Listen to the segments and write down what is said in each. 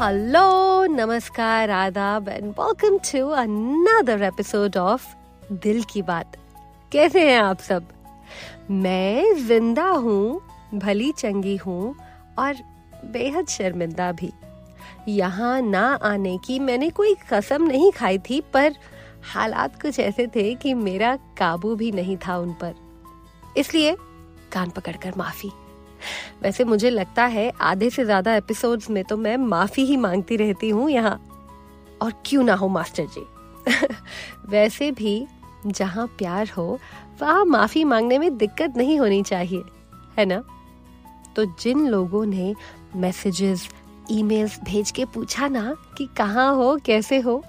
Hello नमस्कार आदाब and welcome to another episode of Dil Ki Baat कैसे हैं आप सब? मैं ज़िंदा हूँ, भली चंगी हूँ और बेहद शर्मिंदा भी। यहाँ ना आने की मैंने कोई कसम नहीं खाई थी, पर हालात कुछ ऐसे थे कि मेरा काबू भी नहीं था उन पर। इसलिए कान पकड़कर माफ़ी। वैसे मुझे लगता है आधे से ज़्यादा एपिसोड्स में तो मैं माफ़ी ही मांगती रहती हूँ यहाँ। और क्यों ना हो, मास्टर जी? वैसे भी जहाँ प्यार हो, वहाँ माफ़ी मांगने में दिक्कत नहीं होनी चाहिए, है ना? तो जिन लोगों ने मैसेजेस ईमेल्स भेज के पूछा ना कि कहाँ हो, कैसे हो,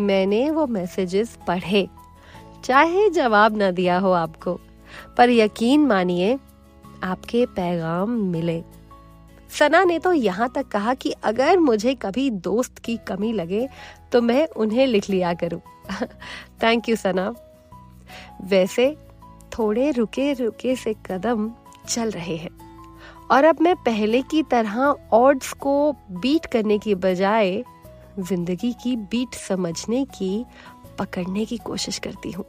मैंने वो मैसेजेस पढ़े। चाहे जवाब ना दिया हो आपको, पर यकीन मानिए आपके पैगाम मिले। सना ने तो यहाँ तक कहा कि अगर मुझे कभी दोस्त की कमी लगे तो मैं उन्हें लिख लिया करूँ। Thank you Sana. वैसे थोड़े रुके रुके से कदम चल रहे हैं। और अब मैं पहले की तरह ऑड्स को बीट करने की बजाय ज़िंदगी की बीट समझने की, पकड़ने की कोशिश करती हूँ।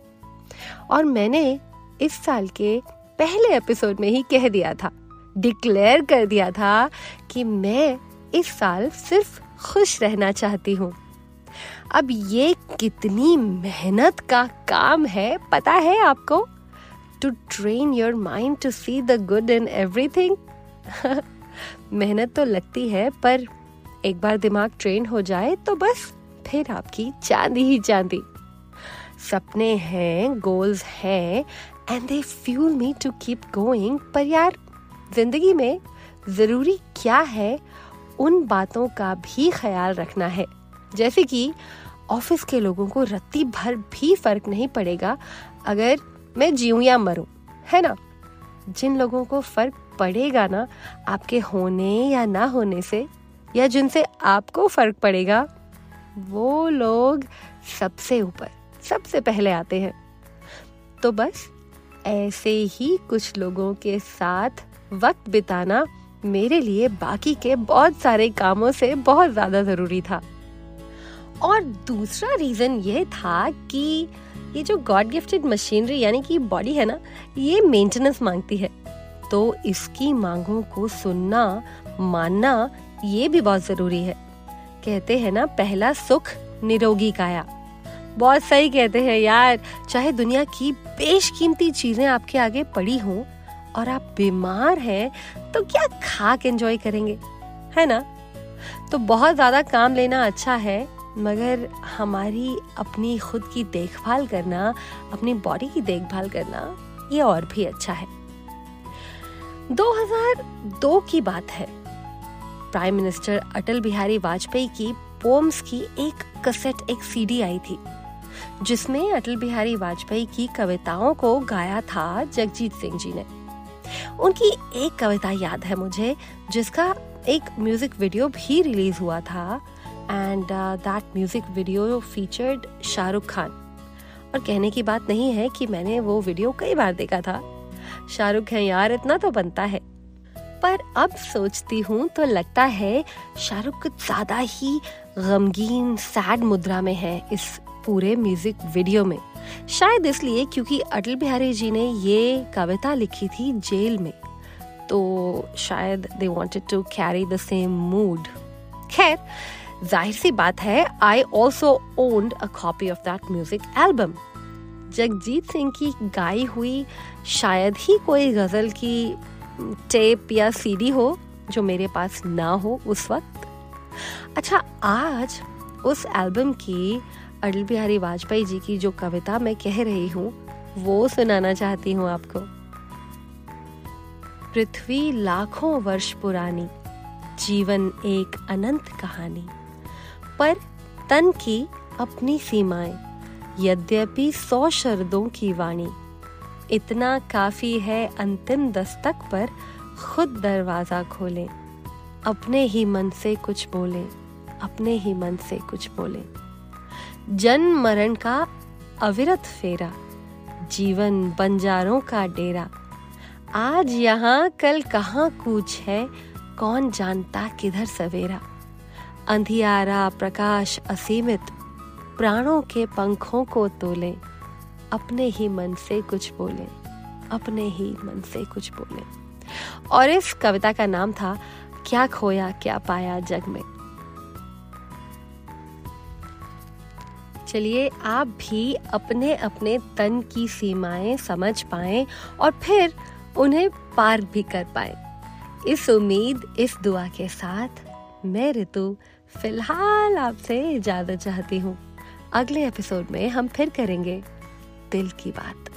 और मैंने इस साल के पहले एपिसोड में ही कह दिया था डिक्लेयर कर दिया था कि मैं इस साल सिर्फ़ खुश रहना चाहती हूँ। अब ये कितनी मेहनत का काम है, पता है आपको? To train your mind to see the good in everything मेहनत तो लगती है, पर एक बार दिमाग ट्रेन हो जाए तो बस, फिर आपकी चांदी ही चांदी। सपने हैं गोल्स हैं and they fuel me to keep going पर यार, ज़िंदगी में ज़रूरी क्या है? उन बातों का भी ख्याल रखना है। जैसे कि ऑफ़िस के लोगों को रत्ती भर भी फ़र्क नहीं पड़ेगा अगर मैं जीऊं या मरूं, है ना? जिन लोगों को फ़र्क पड़ेगा ना, आपके होने या ना होने से, या जिनसे आपको फ़र्क पड़ेगा, वो लोग सबसे ऊपर, सबसे पहले आते हैं। तो बस ऐसे ही कुछ लोगों के साथ वक्त बिताना मेरे लिए बाकी के बहुत सारे कामों से बहुत ज़्यादा ज़रूरी था। और दूसरा रीजन ये था कि ये जो गॉड गिफ्टेड मशीनरी यानी कि बॉडी है ना, ये मेंटेनेंस मांगती है। तो इसकी मांगों को सुनना, मानना ये भी बहुत ज़रूरी है। कहते हैं ना, पहला सुख निरोगी काया। बहुत सही कहते हैं यार। चाहे दुनिया की बेशकीमती चीज़ें आपके आगे पड़ी हों और आप बीमार हैं तो क्या खाक एंजॉय करेंगे? है ना? तो बहुत ज़्यादा काम लेना अच्छा है, मगर हमारी अपनी खुद की देखभाल करना, अपनी बॉडी की देखभाल करना, ये और भी अच्छा है। 2002 की बात है। प्राइम मिनिस्टर अटल बिहारी वाजपेयी की पोम्स की एक कसेट एक सीडी आई थी। जिसमें अटल बिहारी वाजपेयी की कविताओं को गाया था जगजीत सिंह जी ने। उनकी एक कविता याद है मुझे, जिसका एक म्यूज़िक वीडियो भी रिलीज़ हुआ था and that music video featured Shahrukh Khan. और कहने की बात नहीं है कि मैंने वो वीडियो कई बार देखा था। शाहरुख है यार, इतना तो बनता है। पर अब सोचती हूँ तो लगता है शाहरुख ज़्यादा ही गमगीन सैड मुद्रा में है इस पूरे म्यूज़िक वीडियो में। शायद इसलिए क्योंकि अटल बिहारी जी ने ये कविता लिखी थी जेल में। तो शायद they wanted to carry the same mood खैर, ज़ाहिर सी बात है I also owned a copy of that music album Jagjit Singh की गाई हुई शायद ही कोई गज़ल की टेप या सीडी हो, जो मेरे पास ना हो उस वक्त। अच्छा आज उस एल्बम की अटल बिहारी वाजपेयी जी की जो कविता मैं कह रही हूँ, वो सुनाना चाहती हूँ आपको। पृथ्वी लाखों वर्ष पुरानी, जीवन एक अनंत कहानी। पर तन की अपनी सीमाएँ, यद्यपि सौ शरदों की वाणी, इतना काफ़ी है अंतिम दस्तक पर खुद दरवाज़ा खोलें, अपने ही मन से कुछ बोलें, अपने ही मन से कुछ बोलें। जन्म मरण का अविरत फेरा, जीवन बंजारों का डेरा। आज यहाँ कल कहाँ कूच है, कौन जानता किधर सवेरा। अंधियारा प्रकाश असीमित, प्राणों के पंखों को तोले, अपने ही मन से कुछ बोले, अपने ही मन से कुछ बोले। और इस कविता का नाम था, क्या खोया, क्या पाया जग में। चलिए आप भी अपने अपने तन की सीमाएँ समझ पाए और फिर उन्हें पार भी कर पाए। इस उम्मीद, इस दुआ के साथ मैं ऋतु फ़िलहाल आपसे इजाज़त चाहती हूँ। अगले एपिसोड में हम फिर करेंगे दिल की बात।